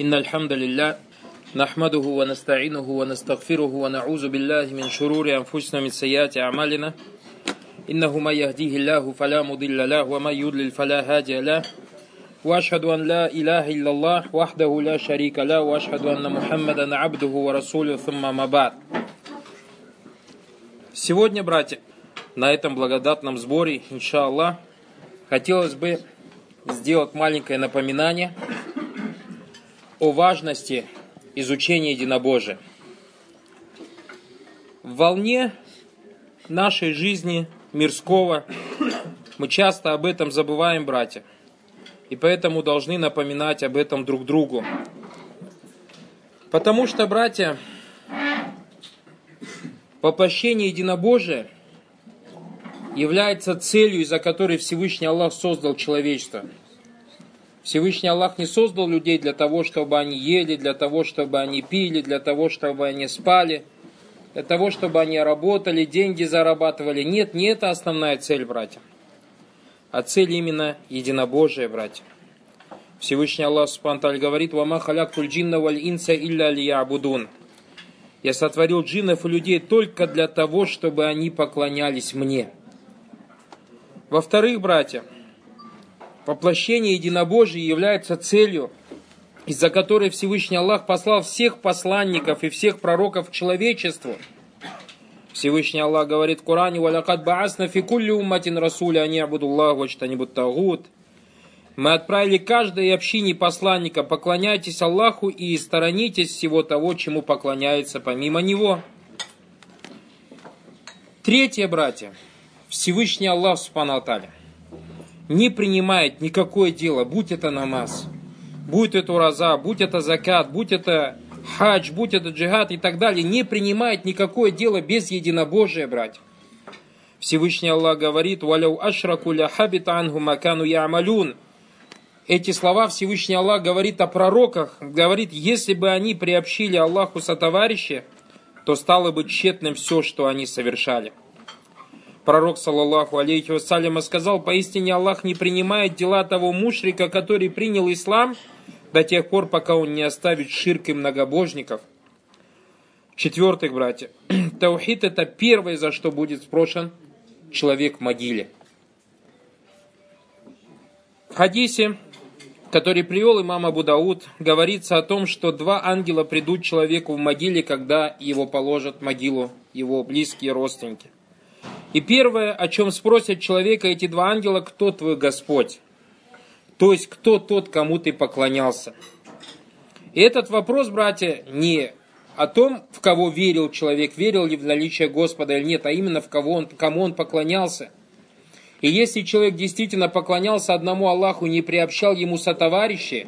إن الحمد لله نحمده ونستعينه ونستغفره ونعوذ بالله من شرور أنفسنا من سيئات أعمالنا إنه من يهديه الله فلا مضل له ومن يضلل فلا هادي له وأشهد أن لا إله إلا الله وحده لا شريك له وأشهد أن محمدا عبده ورسوله ثم ما بعد Сегодня, братья, на этом благодатном сборе, иншаллах, хотелось бы сделать маленькое напоминание – о важности изучения единобожия. В волне нашей жизни мирского мы часто об этом забываем, братья, и поэтому должны напоминать об этом друг другу. Потому что, братья, воплощение единобожия является целью, из-за которой Всевышний Аллах создал человечество – Всевышний Аллах не создал людей для того, чтобы они ели, для того, чтобы они пили, для того, чтобы они спали, для того, чтобы они работали, деньги зарабатывали. Нет, не это основная цель, братья. А цель именно единобожие, братья. Всевышний Аллах Субтитры говорит, «Вама халяктуль джинна валь инса илля лиябудун». Я сотворил джиннов и людей только для того, чтобы они поклонялись мне. Во-вторых, братья, Воплощение единобожия является целью, из-за которой Всевышний Аллах послал всех посланников и всех пророков к человечеству. Всевышний Аллах говорит в Коране, «Валякад баасна фи кулли умматин расуля, ани абудуллах, вачтанибут тагут». Мы отправили каждой общине посланника, поклоняйтесь Аллаху и сторонитесь всего того, чему поклоняется помимо Него. Третье, братья, Всевышний Аллах Субхану не принимает никакое дело, будь это намаз, будь это ураза, будь это закат, будь это хадж, будь это джихад и так далее, не принимает никакое дело без единобожия, брать. Всевышний Аллах говорит, «Валяу ашраку ля хабита ангу макану ямалюн». Эти слова Всевышний Аллах говорит о пророках, говорит, если бы они приобщили Аллаху сотоварища, то стало бы тщетным все, что они совершали. Пророк, саллаллаху алейхи вассаляма, сказал, поистине Аллах не принимает дела того мушрика, который принял ислам, до тех пор, пока он не оставит ширк и многобожников. Четвертых, братья, таухид это первое, за что будет спрошен человек в могиле. В хадисе, который привел имам Абу Дауд, говорится о том, что два ангела придут человеку в могиле, когда его положат в могилу его близкие родственники. И первое, о чем спросят человека эти два ангела, кто твой Господь? То есть, кто тот, кому ты поклонялся? И этот вопрос, братья, не о том, в кого верил человек, верил ли в наличие Господа или нет, а именно в кого он, кому он поклонялся. И если человек действительно поклонялся одному Аллаху, не приобщал ему сотоварищи,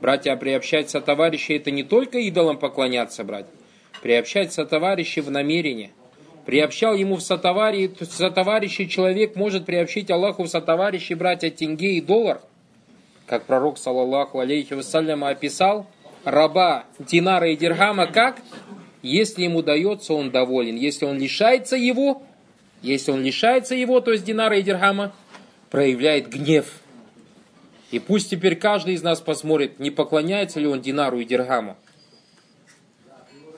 братья, а приобщать сотоварищи это не только идолам поклоняться, братья, приобщать сотоварищи в намерение – приобщал ему в сотовари, сотоварищи человек может приобщить Аллаху в сотоварищи братья тенге и доллар, как пророк, саллаллаху алейхи вассаляма, описал раба динара и дирхама как? Если ему дается, он доволен. Если он лишается его, если он лишается его, то есть динара и дирхама, проявляет гнев. И пусть теперь каждый из нас посмотрит, не поклоняется ли он динару и дирхаму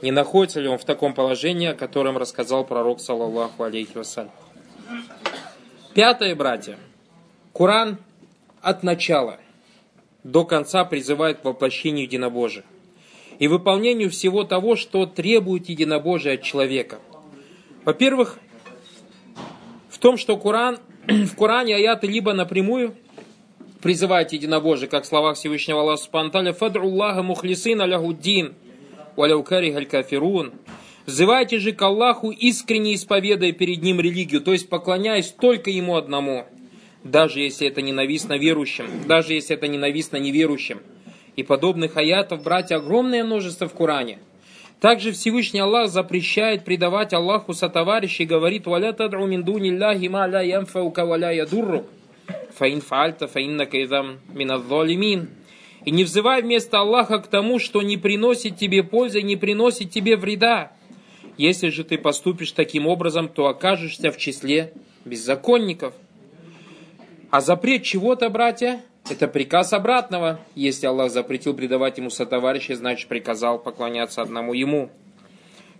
не находится ли он в таком положении, о котором рассказал пророк, саллаллаху алейхи вассалям. Пятое, братья. Коран от начала до конца призывает к воплощению единобожия и выполнению всего того, что требует единобожия от человека. Во-первых, в том, что Коран, в Коране аяты либо напрямую призывают единобожие, как в словах Всевышнего Аллаха Субхану «Фадру Аллаха мухлисин аляхуддин» «Валяукари кафирун». Взывайте же к Аллаху, искренне исповедуя перед Ним религию, то есть поклоняясь только Ему одному, даже если это ненавистно верующим, даже если это ненавистно неверующим. И подобных аятов, братья, огромное множество в Коране. Также Всевышний Аллах запрещает предавать Аллаху сотоварищей, говорит, «Валя тадру мин дуни Аллахи ма ля ямфаука валя ядурру, фаин фаальта фаиннака идам минадзалимин». И не взывай вместо Аллаха к тому, что не приносит тебе пользы, не приносит тебе вреда. Если же ты поступишь таким образом, то окажешься в числе беззаконников. А запрет чего-то, братья, это приказ обратного. Если Аллах запретил предавать ему сотоварища, значит приказал поклоняться одному ему.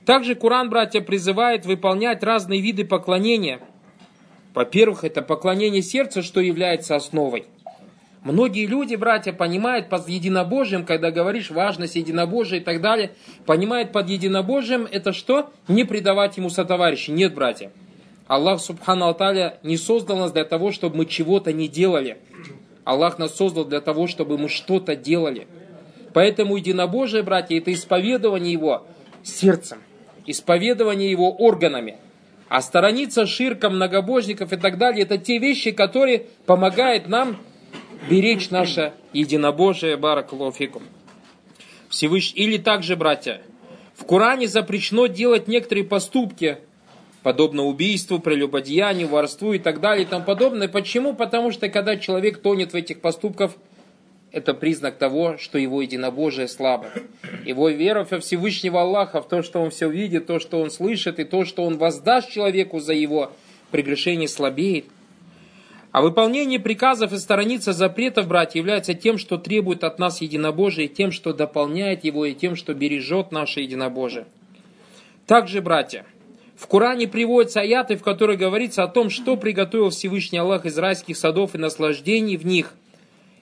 Также Куран, братья, призывает выполнять разные виды поклонения. Во-первых, это поклонение сердца, что является основой. Многие люди, братья, понимают под единобожием, когда говоришь важность единобожия и так далее, понимают под единобожием это что? Не предавать ему сотоварища. Нет, братья. Аллах Субхану Алталя не создал нас для того, чтобы мы чего-то не делали. Аллах нас создал для того, чтобы мы что-то делали. Поэтому единобожие, братья, это исповедование его сердцем, исповедование его органами. А сторониться ширком многобожников и так далее, это те вещи, которые помогают нам беречь наше единобожие, баракалуфикум. Всевышний. Или также, братья, в Коране запрещено делать некоторые поступки, подобно убийству, прелюбодеянию, ворству и так далее и тому подобное. Почему? Потому что когда человек тонет в этих поступках, это признак того, что его единобожие слабо. Его вера во Всевышнего Аллаха, в то, что он все видит, то, что он слышит, и то, что он воздаст человеку за его прегрешение, слабеет. А выполнение приказов и сторониться запретов, братья, является тем, что требует от нас единобожие, тем, что дополняет его, и тем, что бережет наше единобожие. Также, братья, в Коране приводятся аяты, в которых говорится о том, что приготовил Всевышний Аллах из райских садов и наслаждений в них,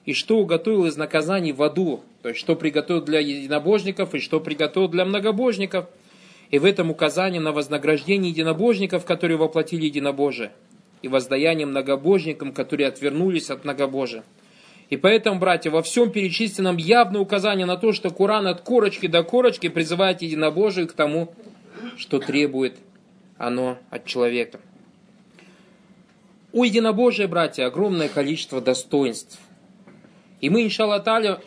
и что уготовил из наказаний в аду, то есть что приготовил для единобожников и что приготовил для многобожников. И в этом указание на вознаграждение единобожников, которые воплотили единобожие, и воздаяние многобожникам, которые отвернулись от многобожия. И поэтому, братья, во всем перечисленном явное указание на то, что Коран от корочки до корочки призывает единобожие к тому, что требует оно от человека. У единобожия, братья, огромное количество достоинств. И мы, иншаллах таля,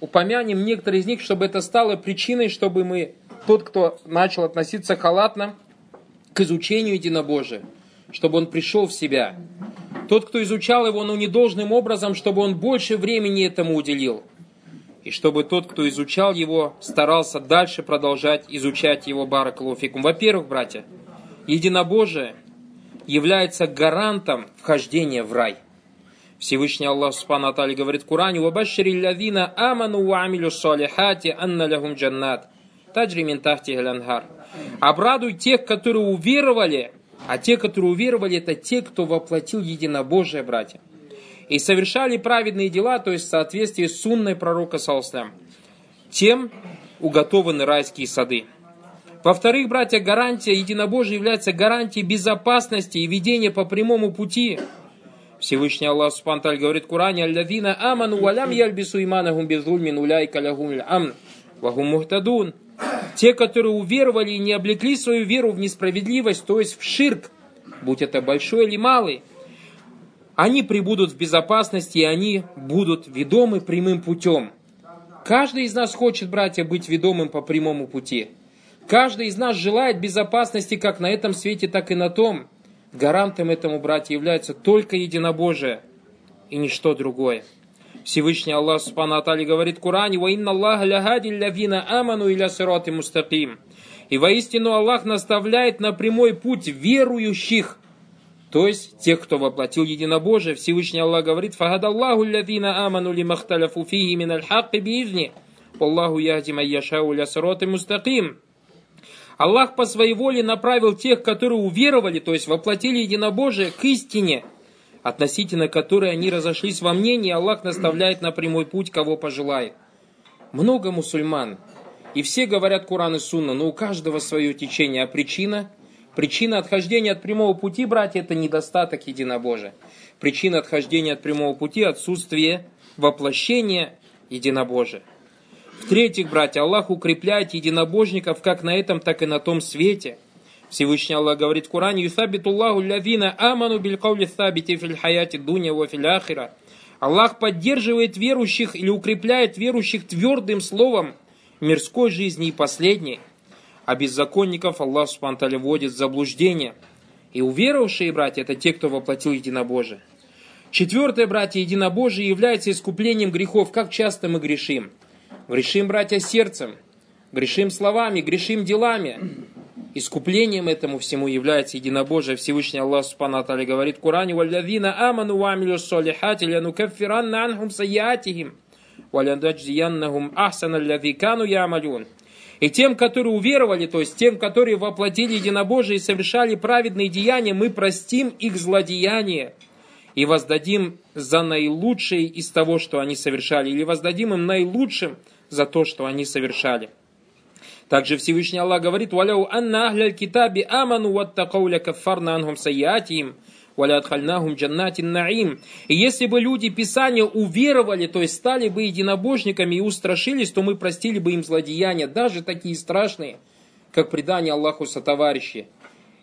упомянем некоторые из них, чтобы это стало причиной, чтобы мы, тот, кто начал относиться халатно к изучению единобожия, чтобы он пришел в себя. Тот, кто изучал его, ну, недолжным образом, чтобы он больше времени этому уделил. И чтобы тот, кто изучал его, старался дальше продолжать изучать его баракалуфикум. Во-первых, братья, единобожие является гарантом вхождения в рай. Всевышний Аллах Субхану Атали говорит в Коране, «Вабашшири лавина аману ва амилю салихати анна лахум джаннат, таджри мин тахти галанхар». Обрадуй тех, которые уверовали, а те, которые уверовали, это те, кто воплотил единобожие, братья. И совершали праведные дела, то есть в соответствии с сунной пророка Саласлям. Тем уготованы райские сады. Во-вторых, братья, гарантия единобожия является гарантией безопасности и ведения по прямому пути. Всевышний Аллах Субтитры говорит в Коране, «Аллавина аману валям яльбису иманахум безульмин уляйка лягум амн, вахум мухтадун». Те, которые уверовали и не облекли свою веру в несправедливость, то есть в ширк, будь это большой или малый, они прибудут в безопасности, и они будут ведомы прямым путем. Каждый из нас хочет, братья, быть ведомым по прямому пути – Каждый из нас желает безопасности как на этом свете, так и на том. Гарантом этому, братья, является только единобожие и ничто другое. Всевышний Аллах Субхану Атали говорит в Коране, «Ва Аллах лягади лявина аману иля сирати мустаким». И воистину Аллах наставляет на прямой путь верующих, то есть тех, кто воплотил единобожие. Всевышний Аллах говорит, «Фагадаллаху лявина аману ли махталяфу фиги мин аль-хакки биизни, Аллаху яхди майяшау ля сирати мустаким». Аллах по своей воле направил тех, которые уверовали, то есть воплотили единобожие, к истине, относительно которой они разошлись во мнении, Аллах наставляет на прямой путь, кого пожелает. Много мусульман, и все говорят Куран и Сунна, но у каждого свое течение, а причина – Причина отхождения от прямого пути, братья, это недостаток единобожия. Причина отхождения от прямого пути – отсутствие воплощения единобожия. В-третьих, братья, Аллах укрепляет единобожников как на этом, так и на том свете. Всевышний Аллах говорит в Коране, «Юсабитуллаху лявина аману билькаули сабити фил хаяти дуня ва фил ахира». Аллах поддерживает верующих или укрепляет верующих твердым словом мирской жизни и последней. А беззаконников Аллах спонтанно вводит в заблуждение. И уверовавшие, братья, это те, кто воплотил единобожие. Четвертое, братья, единобожие является искуплением грехов. Как часто мы грешим? Грешим, братья, сердцем, грешим словами, грешим делами. Искуплением этому всему является единобожие. Всевышний Аллах Субхану Атали говорит в Коране «Валлавина аману вамилю солихати лянукаффиранна анхум саяатихим валядаджияннахум ахсана лави кану ямалюн». И тем, которые уверовали, то есть тем, которые воплотили единобожие и совершали праведные деяния, мы простим их злодеяния и воздадим за наилучшее из того, что они совершали, или воздадим им наилучшим за то, что они совершали. Также Всевышний Аллах говорит, «Валяу анна ахляль китаби аману ваттакау ля каффарна анхум саяатиим, валя адхальнахум джаннатин наим». И если бы люди Писания уверовали, то есть стали бы единобожниками и устрашились, то мы простили бы им злодеяния, даже такие страшные, как предание Аллаху сотоварищи,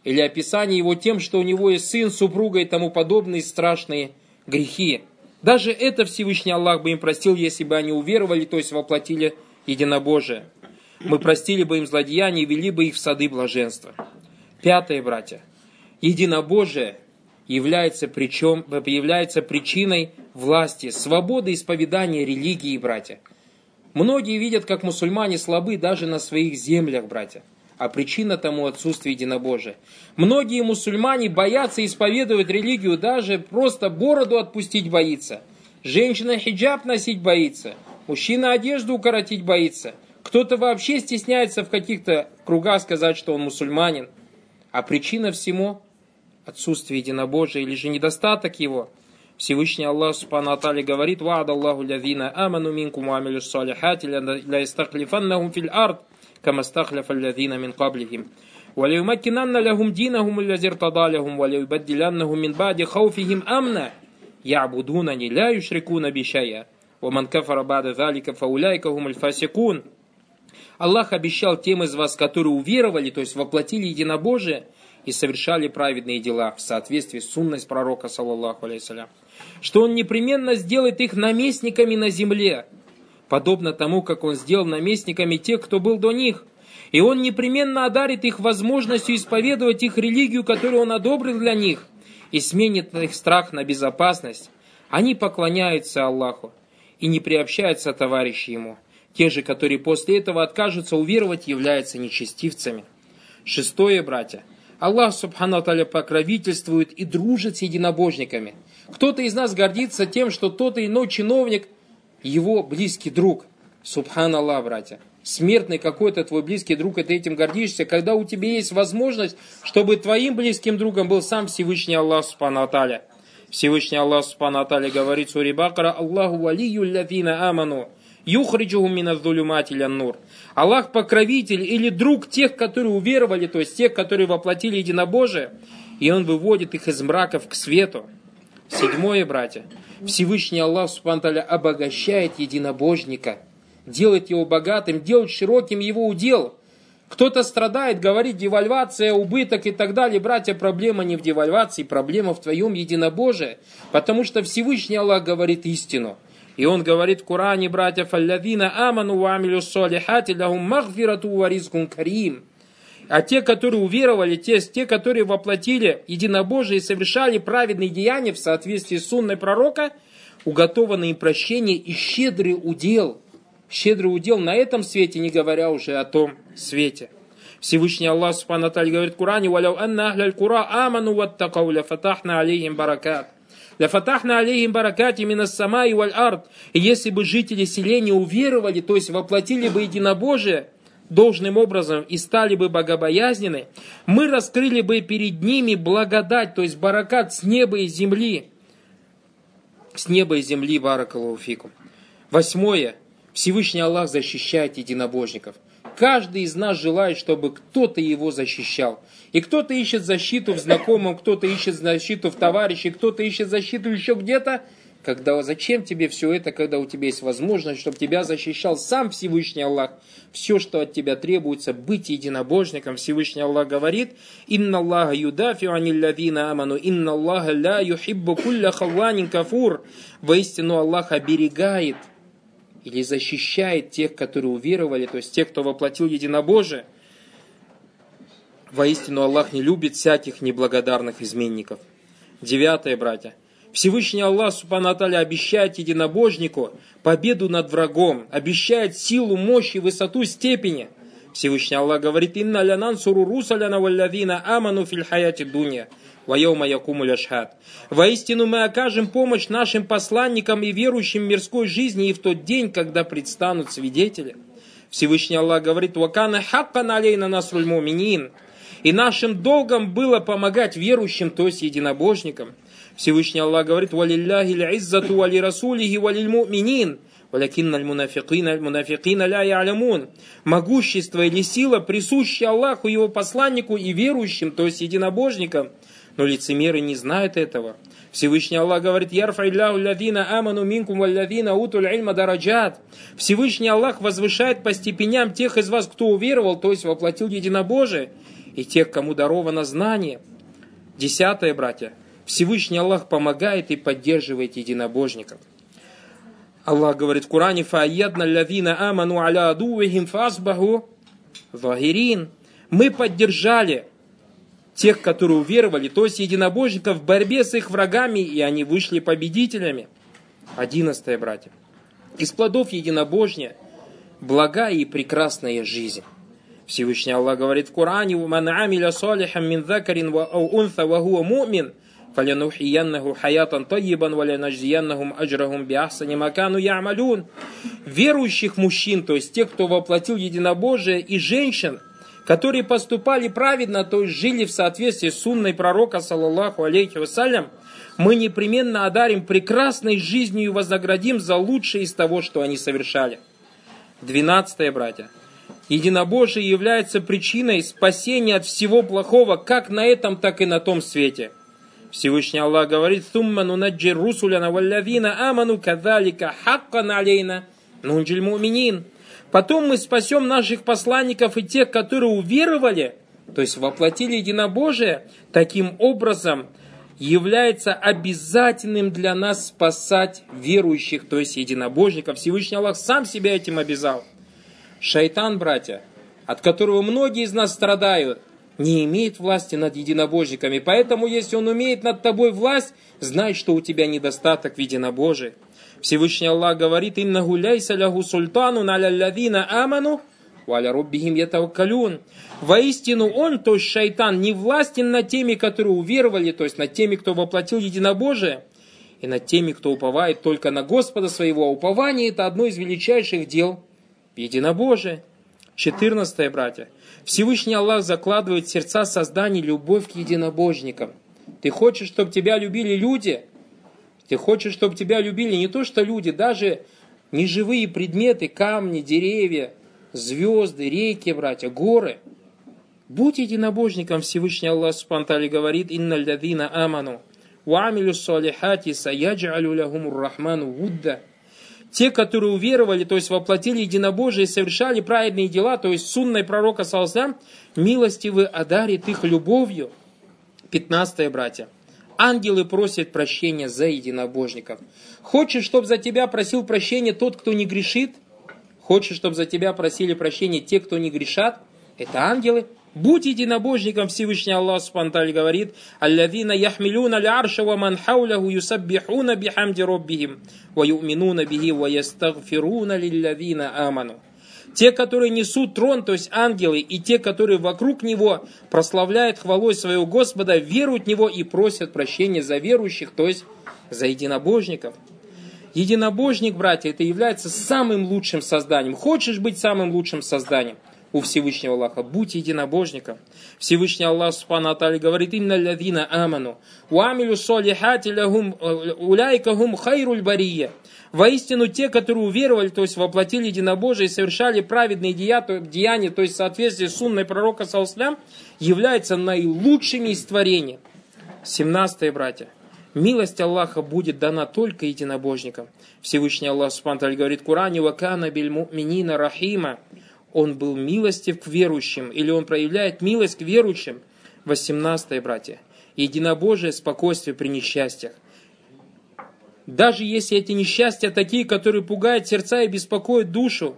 или описание его тем, что у него есть сын, супруга и тому подобные страшные грехи. Даже это Всевышний Аллах бы им простил, если бы они уверовали, то есть воплотили единобожие мы простили бы им злодеяния и вели бы их в сады блаженства. Пятое, братья. Единобожие является, причем, является причиной власти, свободы исповедания религии, братья. Многие видят, как мусульмане слабы даже на своих землях, братья. А причина тому отсутствие единобожия. Многие мусульмане боятся исповедовать религию, даже просто бороду отпустить боится. Женщина хиджаб носить боится. Мужчина одежду укоротить боится. Кто-то вообще стесняется в каких-то кругах сказать, что он мусульманин. А причина всему – отсутствие единобожия или же недостаток его. Всевышний Аллах Субхану Атали говорит, «Ва'ад Аллаху лявина аману минкум амилю салихати ля истахлифаннахум фил ард, кама стахляфа лявина мин каблихим». وليمكنن لهم دينهم الذي ارتضى لهم وليبدلنهم من بعد خوفهم أمنا يعبدونني لا يشركون بي شيئا ومن كفر بعد ذلك فأولئك هم الفاسقون Аллах обещал тем из вас, которые уверовали, то есть воплотили единобожие и совершали праведные дела в соответствии с сунной пророка, саллаллаху алейсалям, что Он непременно сделает их наместниками на земле, подобно тому, как Он сделал наместниками тех, кто был до них. И Он непременно одарит их возможностью исповедовать их религию, которую Он одобрил для них, и сменит их страх на безопасность. Они поклоняются Аллаху и не приобщаются товарищи Ему. Те же, которые после этого откажутся уверовать, являются нечестивцами. Шестое, братья. Аллах, субхану аталя, покровительствует и дружит с единобожниками. Кто-то из нас гордится тем, что тот или иной чиновник его близкий друг. Субхан Аллах, братья. Смертный какой-то твой близкий друг, и ты этим гордишься, когда у тебя есть возможность, чтобы твоим близким другом был сам Всевышний Аллах, субхану аталя. Всевышний Аллах, субхану аталя, говорит в суре Бакара, Аллаху валию лявина аману. Юхриджухум минадзулюмати нур. Аллах покровитель или друг тех, которые уверовали, то есть тех, которые воплотили единобожие, и Он выводит их из мраков к свету. Седьмое, братья. Всевышний Аллах Субтитры обогащает единобожника, делает его богатым, делает широким его удел. Кто-то страдает, говорит девальвация, убыток и так далее. Братья, проблема не в девальвации, проблема в твоем единобожии. Потому что Всевышний Аллах говорит истину. И он говорит в Коране, братья, «Фаллавина аману ва амилю солихати лахум махфирату ва ризкун карим». А те, которые уверовали, те, те, которые воплотили единобожие и совершали праведные деяния в соответствии с сунной пророка, уготованы им прощение и щедрый удел. Щедрый удел на этом свете, не говоря уже о том свете. Всевышний Аллах Субхану говорит в Коране, «Валяу анна ахляль кура аману ваттакау фатахна алейхим баракат». Лафатахна алейхим баракати минас самай валь ард. И если бы жители селения уверовали, то есть воплотили бы единобожие, должным образом и стали бы богобоязнены, мы раскрыли бы перед ними благодать, то есть баракат с неба и земли. С неба и земли баракалуфикум. Восьмое. Всевышний Аллах защищает единобожников. Каждый из нас желает, чтобы кто-то его защищал. И кто-то ищет защиту в знакомом, кто-то ищет защиту в товарище, кто-то ищет защиту еще где-то. Когда зачем тебе все это, когда у тебя есть возможность, чтобы тебя защищал сам Всевышний Аллах? Все, что от тебя требуется, быть единобожником. Всевышний Аллах говорит, «Инна Аллаха юдафи анилладина аману, инна Аллаха ля юхиббу кулля хаванин кафур». Воистину Аллах оберегает или защищает тех, которые уверовали, то есть тех, кто воплотил единобожие. Воистину Аллах не любит всяких неблагодарных изменников. Девятое, братья. Всевышний Аллах Субхану обещает единобожнику победу над врагом, обещает силу, мощь и высоту степени. Всевышний Аллах говорит, «Инна лянан суру русаляна валлавина аману фил хаяти дунья». Вайома якуму ляшхат. Воистину мы окажем помощь нашим посланникам и верующим мирской жизни и в тот день, когда предстанут свидетели. Всевышний Аллах говорит, «Вакана хаккан алейна насруль муминин». И нашим долгом было помогать верующим, то есть единобожникам. Всевышний Аллах говорит, «Валилляхи л'иззату вали расулихи валиль муминин». Валякинна аль-мунафикина аль-мунафикина. Могущество или сила присущи Аллаху, его посланнику и верующим, то есть единобожникам. Но лицемеры не знают этого. Всевышний Аллах говорит, «Ярфа илляху лявина аману минкум валлявина утуль дараджат». Всевышний Аллах возвышает по степеням тех из вас, кто уверовал, то есть воплотил единобожие, и тех, кому даровано знание. Десятое, братья. Всевышний Аллах помогает и поддерживает единобожников. Аллах говорит в Коране, «Фаядна лявина аману аля адувихим фасбаху вагирин». Мы поддержали тех, которые уверовали, то есть единобожников в борьбе с их врагами, и они вышли победителями. Одиннадцатое, братья. Из плодов единобожния благая и прекрасная жизнь. Всевышний Аллах говорит в Коране, «Уман амиля салихам мин закарин ва ау унса ва хуа му'мин, фалянухияннаху хаятан тайибан валянажзияннахум аджрахум биахсани макану ямалюн». Верующих мужчин, то есть тех, кто воплотил единобожие, и женщин, которые поступали праведно, то есть жили в соответствии с сунной пророка, саллаллаху алейхи вассалям, мы непременно одарим прекрасной жизнью и вознаградим за лучшее из того, что они совершали. Двенадцатое, братья – Единобожие является причиной спасения от всего плохого, как на этом, так и на том свете – Всевышний Аллах говорит, «Сумма нунаджи русуляна валлавина аману кадалика хаккан алейна нунджиль муминин». Потом мы спасем наших посланников и тех, которые уверовали, то есть воплотили единобожие, таким образом является обязательным для нас спасать верующих, то есть единобожников. Всевышний Аллах сам себя этим обязал. Шайтан, братья, от которого многие из нас страдают – не имеет власти над единобожниками. Поэтому, если он умеет над тобой власть, знай, что у тебя недостаток в единобожии. Всевышний Аллах говорит, «Инна гуляйся лягу султану налялявина аману, валя руббихим ятавкалюн». Воистину он, то есть шайтан, не властен над теми, которые уверовали, то есть над теми, кто воплотил единобожие, и над теми, кто уповает только на Господа своего. Упование это одно из величайших дел единобожия. 14 братья. Всевышний Аллах закладывает в сердца создания любовь к единобожникам. Ты хочешь, чтобы тебя любили люди? Ты хочешь, чтобы тебя любили не то, что люди, даже неживые предметы, камни, деревья, звезды, реки, братья, горы. Будь единобожником, Всевышний Аллах Субтитры говорит, «Инна лядина аману, ва амилю салихати саяджалю лягумур рахману вудда». Те, которые уверовали, то есть воплотили единобожие совершали праведные дела, то есть сунной пророка Салсам, милостивый одарит их любовью. 15 братья. Ангелы просят прощения за единобожников. Хочешь, чтобы за тебя просил прощения тот, кто не грешит? Хочешь, чтобы за тебя просили прощения те, кто не грешат? Это ангелы. Будь единобожником, Всевышний Аллах Субтитры говорит, «Аллавина яхмилюна лярша ва ман хауляху юсаббихуна бихамди роббихим, ва юминуна бихи ва ястагфируна лиллавина аману». Те, которые несут трон, то есть ангелы, и те, которые вокруг него прославляют хвалой своего Господа, веруют в него и просят прощения за верующих, то есть за единобожников. Единобожник, братья, это является самым лучшим созданием. Хочешь быть самым лучшим созданием – у Всевышнего Аллаха. Будь единобожником. Всевышний Аллах Субхану Атали говорит, «Инна лядина аману, уамилю солихати лягум, э, уляйка гум хайруль бария». Воистину те, которые уверовали, то есть воплотили единобожие и совершали праведные деяния, то есть в соответствии с сунной пророка Саусалям, являются наилучшими из творений. 17 братья. Милость Аллаха будет дана только единобожникам. Всевышний Аллах Субхану говорит в Коране, «Вакана биль рахима» он был милостив к верующим, или он проявляет милость к верующим. 18 братья. Единобожие, спокойствие при несчастьях. Даже если эти несчастья такие, которые пугают сердца и беспокоят душу,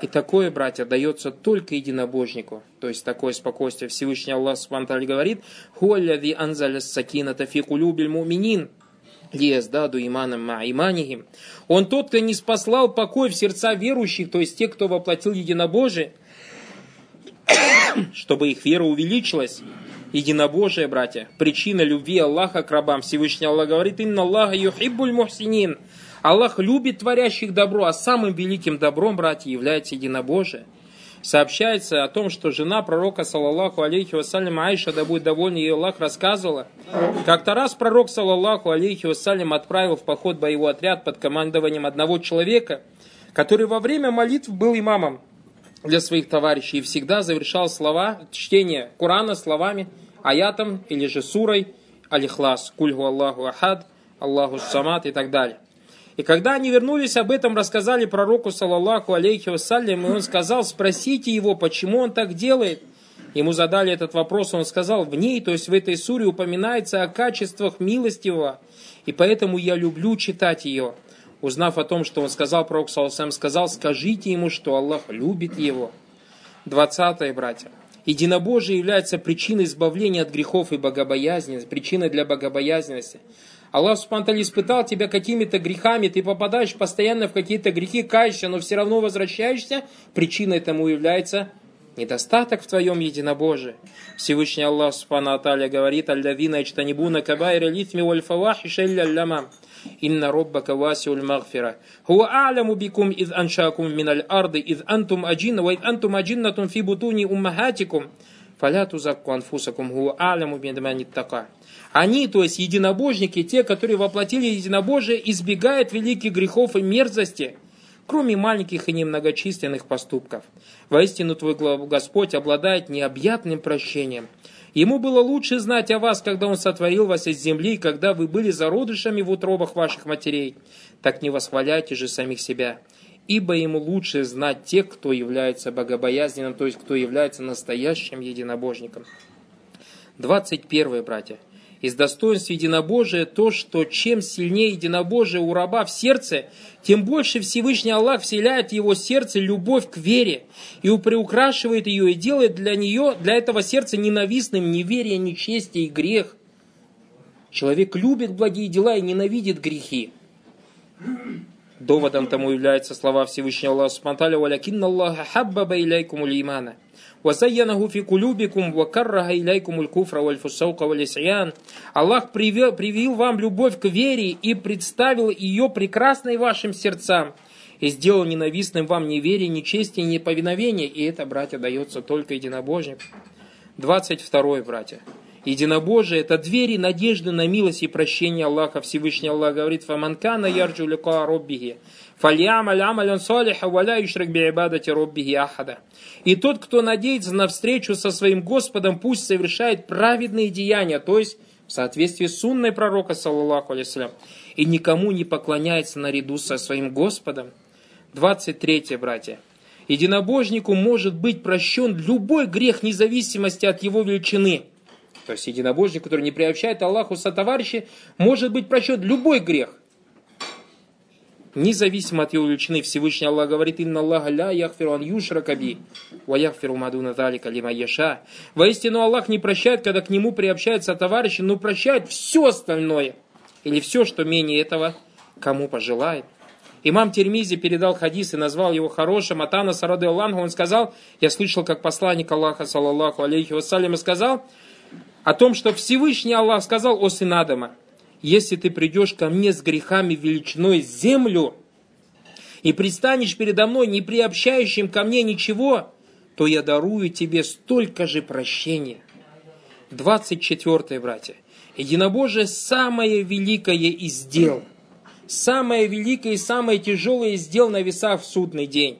и такое, братья, дается только единобожнику. То есть такое спокойствие Всевышний Аллах Субтитры говорит, «Хуалляви анзаля сакина тафику любиль муминин» лияздаду иманом ма иманихим. Он тот, кто не спаслал покой в сердца верующих, то есть тех, кто воплотил единобожие, чтобы их вера увеличилась. Единобожие, братья, причина любви Аллаха к рабам. Всевышний Аллах говорит, «Инна Аллаха юхиббуль мухсинин». Аллах любит творящих добро, а самым великим добром, братья, является единобожие. Сообщается о том, что жена пророка, саллаллаху алейхи вассалям, Айша, да будет довольна ее Аллах, рассказывала, как-то раз пророк, саллаллаху алейхи вассалям, отправил в поход боевой отряд под командованием одного человека, который во время молитв был имамом для своих товарищей и всегда завершал слова, чтение Корана словами, аятом или же сурой Алихлас, Кульгу Аллаху Ахад, Аллаху Самат и так далее. И когда они вернулись, об этом рассказали пророку, саллаллаху алейхи вассалям, и он сказал, спросите его, почему он так делает. Ему задали этот вопрос, он сказал, в ней, то есть в этой суре упоминается о качествах милостивого, и поэтому я люблю читать ее. Узнав о том, что он сказал, пророк Саласам сказал, скажите ему, что Аллах любит его. Двадцатое, братья. Единобожие является причиной избавления от грехов и богобоязни, причиной для богобоязненности. Аллах Субтитры испытал тебя какими-то грехами, ты попадаешь постоянно в какие-то грехи, каешься, но все равно возвращаешься, причиной тому является недостаток в твоем единобожии. Всевышний Аллах Субтитры говорит, «Аллавина ичтанибуна кабайра литми вальфавахи шелля лямам». Инна роббака васиуль магфира. Хуа а'ламу бикум из аншакум миналь арды, из антум аджинна, ва из антум аджиннатум фи бутуни уммахатикум. Фаля тузакку анфусакум хуа а'ламу бидманиттака. Они, то есть единобожники, те, которые воплотили единобожие, избегают великих грехов и мерзости, кроме маленьких и немногочисленных поступков. Воистину Твой Господь обладает необъятным прощением – Ему было лучше знать о вас, когда Он сотворил вас из земли, когда вы были зародышами в утробах ваших матерей. Так не восхваляйте же самих себя. Ибо ему лучше знать тех, кто является богобоязненным, то есть кто является настоящим единобожником. 21 братья. Из достоинств единобожия то, что чем сильнее единобожие у раба в сердце, тем больше Всевышний Аллах вселяет в его сердце любовь к вере и приукрашивает ее и делает для нее, для этого сердца ненавистным неверие, нечестие и грех. Человек любит благие дела и ненавидит грехи. Доводом тому являются слова Всевышнего Аллаха Субтитры «Валякинна Аллаха хаббаба иляйкуму имана». وَزَيَّنَهُ فِي قُلُوبِكُمْ وَكَرَّهَ إِلَيْكُمُ الْكُفْرَ وَالْفُسَوْقَ وَالْإِسْيَانَ Аллах привел, привил вам любовь к вере и представил ее прекрасной вашим сердцам и сделал ненавистным вам неверие, нечестие, неповиновение, и это, братья, дается только единобожникам. 22 братья. Единобожие – это двери надежды на милость и прощение Аллаха. Всевышний Аллах говорит, «Фаманкана ярджу лика роббихи, фальямаль амалян салиха, валя ишрак би'ибадати роббихи ахада». И тот, кто надеется на встречу со своим Господом, пусть совершает праведные деяния, то есть в соответствии с сунной пророка, саллаллаху алейсалям, и никому не поклоняется наряду со своим Господом. 23 братья. Единобожнику может быть прощен любой грех, независимости от его величины. То есть единобожник, который не приобщает Аллаху со товарищи, может быть прощен любой грех. Независимо от его величины, Всевышний Аллах говорит, «Инна Аллаха ля яхфиру ан юшра каби, ва яхфиру мадуна залика лима яша». Воистину Аллах не прощает, когда к нему приобщаются товарищи, но прощает все остальное. Или все, что менее этого, кому пожелает. Имам Термизи передал хадис и назвал его хорошим. Атана Сарады Аллаху, он сказал, я слышал, как посланник Аллаха, саллаллаху алейхи вассалям, сказал о том, что Всевышний Аллах сказал о сын Адама, если ты придешь ко мне с грехами величиной землю и пристанешь передо мной, не приобщающим ко мне ничего, то я дарую тебе столько же прощения. 24 братья. Единобожие самое великое из дел. Самое великое и самое тяжелое из дел на весах в судный день.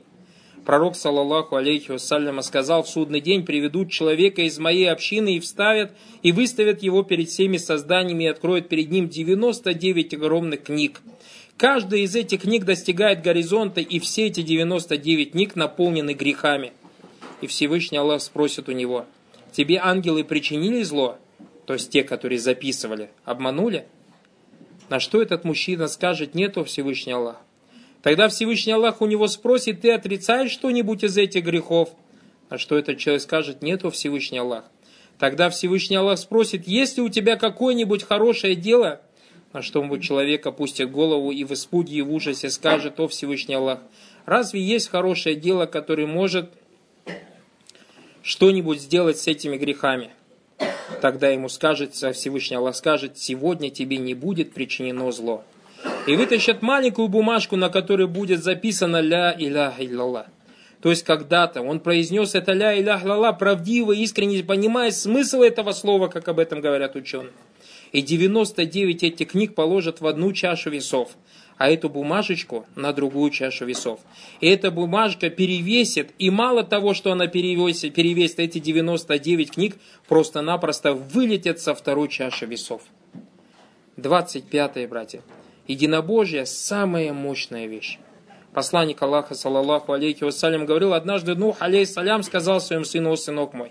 Пророк, саллаллаху алейхи вассаляма, сказал, в судный день приведут человека из моей общины и вставят, и выставят его перед всеми созданиями и откроют перед ним 99 огромных книг. Каждая из этих книг достигает горизонта, и все эти 99 книг наполнены грехами. И Всевышний Аллах спросит у него, тебе ангелы причинили зло? То есть те, которые записывали, обманули? На что этот мужчина скажет, нету Всевышний Аллах. Тогда Всевышний Аллах у него спросит, ты отрицаешь что-нибудь из этих грехов? А что этот человек скажет, нету Всевышний Аллах. Тогда Всевышний Аллах спросит, есть ли у тебя какое-нибудь хорошее дело? На что ему человек опустит голову и в испуге и в ужасе скажет, о Всевышний Аллах, разве есть хорошее дело, которое может что-нибудь сделать с этими грехами. Тогда ему скажет, Всевышний Аллах скажет, сегодня тебе не будет причинено зло. И вытащат маленькую бумажку, на которой будет записано «Ля иляха иллаллах». То есть когда-то он произнес это «Ля илях лала» правдиво, искренне понимая смысл этого слова, как об этом говорят ученые. И 99 этих книг положат в одну чашу весов, а эту бумажечку на другую чашу весов. И эта бумажка перевесит, и мало того, что она перевесит, перевесит эти 99 книг, просто-напросто вылетят со второй чаши весов. 25 братья. Единобожие – самая мощная вещь. Посланник Аллаха, саллаллаху алейхи вассалям, говорил, однажды Нух, алейхиссалям, сказал своему сыну, сынок мой,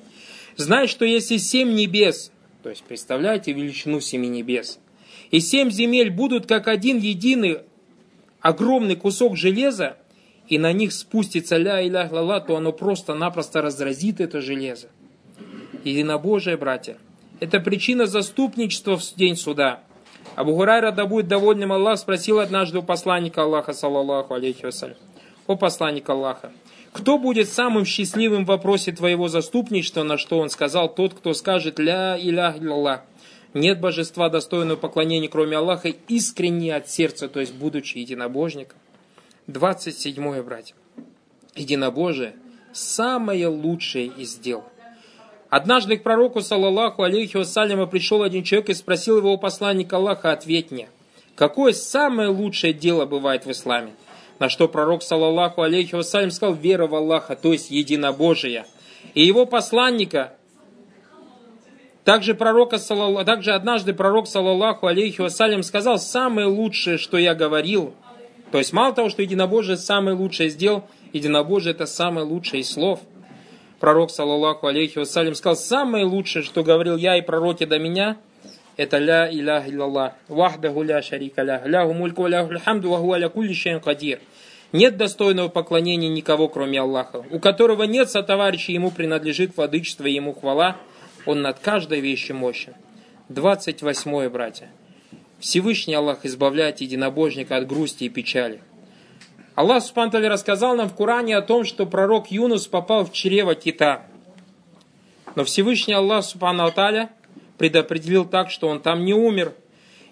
знай, что если семь небес, то есть представляете величину семи небес, и семь земель будут как один единый огромный кусок железа, и на них спустится ля иля лала, то оно просто-напросто разразит это железо. Единобожие, братья, это причина заступничества в день суда. Абу Хурайра, да будет довольным Аллах, спросил однажды у посланника Аллаха, саллаллаху алейхи вассалям, о посланник Аллаха, кто будет самым счастливым в вопросе твоего заступничества, на что он сказал, тот, кто скажет «Ля илях Аллах». Нет божества, достойного поклонения, кроме Аллаха, искренне от сердца, то есть будучи единобожником. 27 братья. Единобожие – самое лучшее из дел – Однажды к пророку, саллаллаху алейхи вассаляма, пришел один человек и спросил его посланника Аллаха, ответь мне, какое самое лучшее дело бывает в исламе? На что пророк, саллаллаху алейхи вассалям, сказал, вера в Аллаха, то есть единобожие. И его посланника, также, пророка, также однажды пророк, саллаллаху алейхи вассалям, сказал, самое лучшее, что я говорил, то есть мало того, что единобожие самое лучшее сделал, единобожие это самое лучшее из слов – пророк, саллаллаху алейхи вассалям, сказал, самое лучшее, что говорил я и пророки до меня, это ля илях иллаллах, вахдаху ля шарика ля, ляху мульку ляху хамду ваху аля кулли кадир. Нет достойного поклонения никого, кроме Аллаха, у которого нет сотоварища, ему принадлежит владычество ему хвала, он над каждой вещью мощен. 28 братья. Всевышний Аллах избавляет единобожника от грусти и печали. Аллах Субтитры рассказал нам в Коране о том, что пророк Юнус попал в чрево кита. Но Всевышний Аллах Субхану предопределил так, что он там не умер.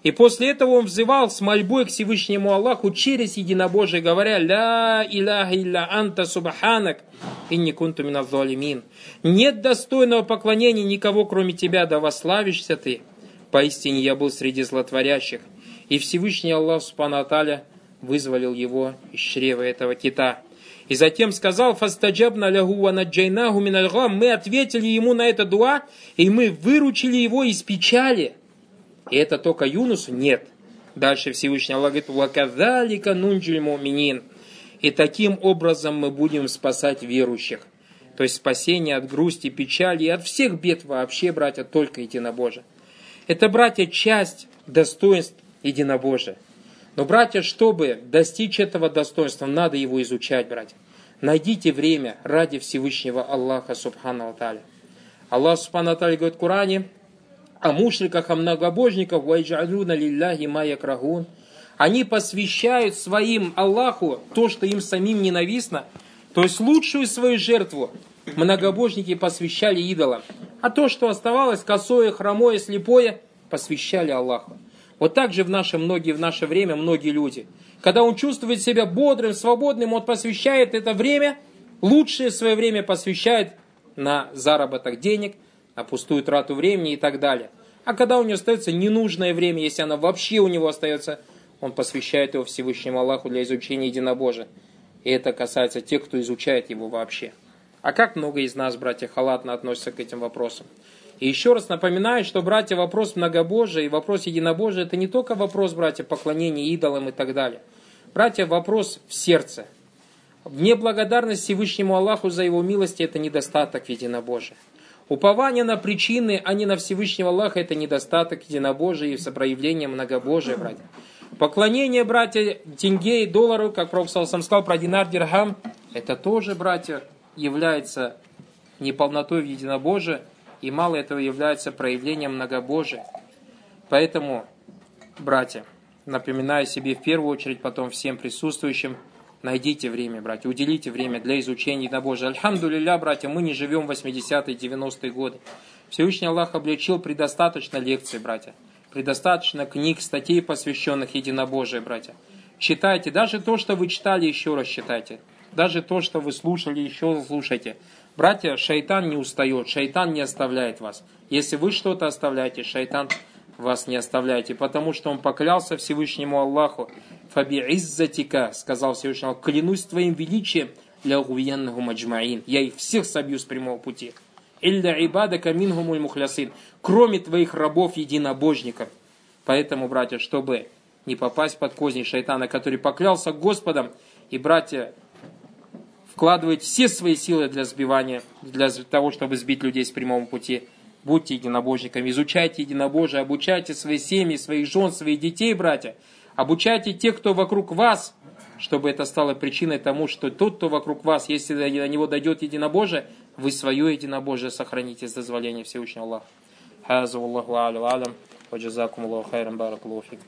И после этого он взывал с мольбой к Всевышнему Аллаху через единобожие, говоря «Ля иляха илля анта субханак, инни кунту миназзалимин». Нет достойного поклонения никого, кроме тебя, да вославишься ты. Поистине я был среди злотворящих. И Всевышний Аллах Субхану вызволил его из чрева этого кита. И затем сказал, «Фастаджабна лягу ванаджайнаху минальгам». Мы ответили ему на это дуа, и мы выручили его из печали. И это только Юнусу? Нет. Дальше Всевышний Аллах говорит, «Ваказалика нунджиль муминин». И таким образом мы будем спасать верующих. То есть спасение от грусти, печали и от всех бед вообще, братья, только единобожие. Это, братья, часть достоинств единобожия. Но, братья, чтобы достичь этого достоинства, надо его изучать, братья. Найдите время ради Всевышнего Аллаха, Субхану Аталя. Аллах, Субхану Аталя, говорит в Коране, о мушриках, о многобожниках, вайджалюна лилляхи майя крагун. Они посвящают своим Аллаху то, что им самим ненавистно, то есть лучшую свою жертву многобожники посвящали идолам. А то, что оставалось косое, хромое, слепое, посвящали Аллаху. Вот так же в наше, многие, в наше время многие люди. Когда он чувствует себя бодрым, свободным, он посвящает это время, лучшее свое время посвящает на заработок денег, на пустую трату времени и так далее. А когда у него остается ненужное время, если оно вообще у него остается, он посвящает его Всевышнему Аллаху для изучения единобожия. И это касается тех, кто изучает его вообще. А как много из нас, братья, халатно относятся к этим вопросам? И еще раз напоминаю, что, братья, вопрос многобожия и вопрос единобожия, это не только вопрос, братья, поклонения идолам и так далее. Братья, вопрос в сердце. Неблагодарность Всевышнему Аллаху за его милости – это недостаток единобожия. Упование на причины, а не на Всевышнего Аллаха – это недостаток единобожия и проявление многобожия, братья. Поклонение, братья, тенге и доллару, как Пророк сам сказал про динар, дирхам, это тоже, братья, является неполнотой в единобожии, и мало этого является проявлением многобожия. Поэтому, братья, напоминаю себе в первую очередь, потом всем присутствующим, Найдите время, братья, уделите время для изучения единобожия. Альхамду братья, мы не живем в 80-е, 90-е годы. Всевышний Аллах облегчил предостаточно лекций, братья. Предостаточно книг, статей, посвященных единобожию, братья. Читайте, даже то, что вы читали, еще раз читайте. Даже то, что вы слушали, еще слушайте. Братья, шайтан не устает, шайтан не оставляет вас. Если вы что-то оставляете, шайтан вас не оставляете, потому что он поклялся Всевышнему Аллаху. Фаби иззатика, сказал Всевышний Аллах, клянусь твоим величием, ля гуяннаху маджмаин. Я их всех собью с прямого пути. Илля ибада камингумуль мухлясин. Кроме твоих рабов единобожников. Поэтому, братья, чтобы не попасть под козни шайтана, который поклялся Господом, и, братья, вкладывает все свои силы для сбивания, для того, чтобы сбить людей с прямого пути – Будьте единобожниками, изучайте единобожие, обучайте свои семьи, своих жен, своих детей, братья. Обучайте тех, кто вокруг вас, чтобы это стало причиной тому, что тот, кто вокруг вас, если до него дойдет единобожие, вы свое единобожие сохраните с дозволения Всевышнего Аллаха. هذا والله أعلم وأعلم وجزاكم الله خيرا بارك الله فيكم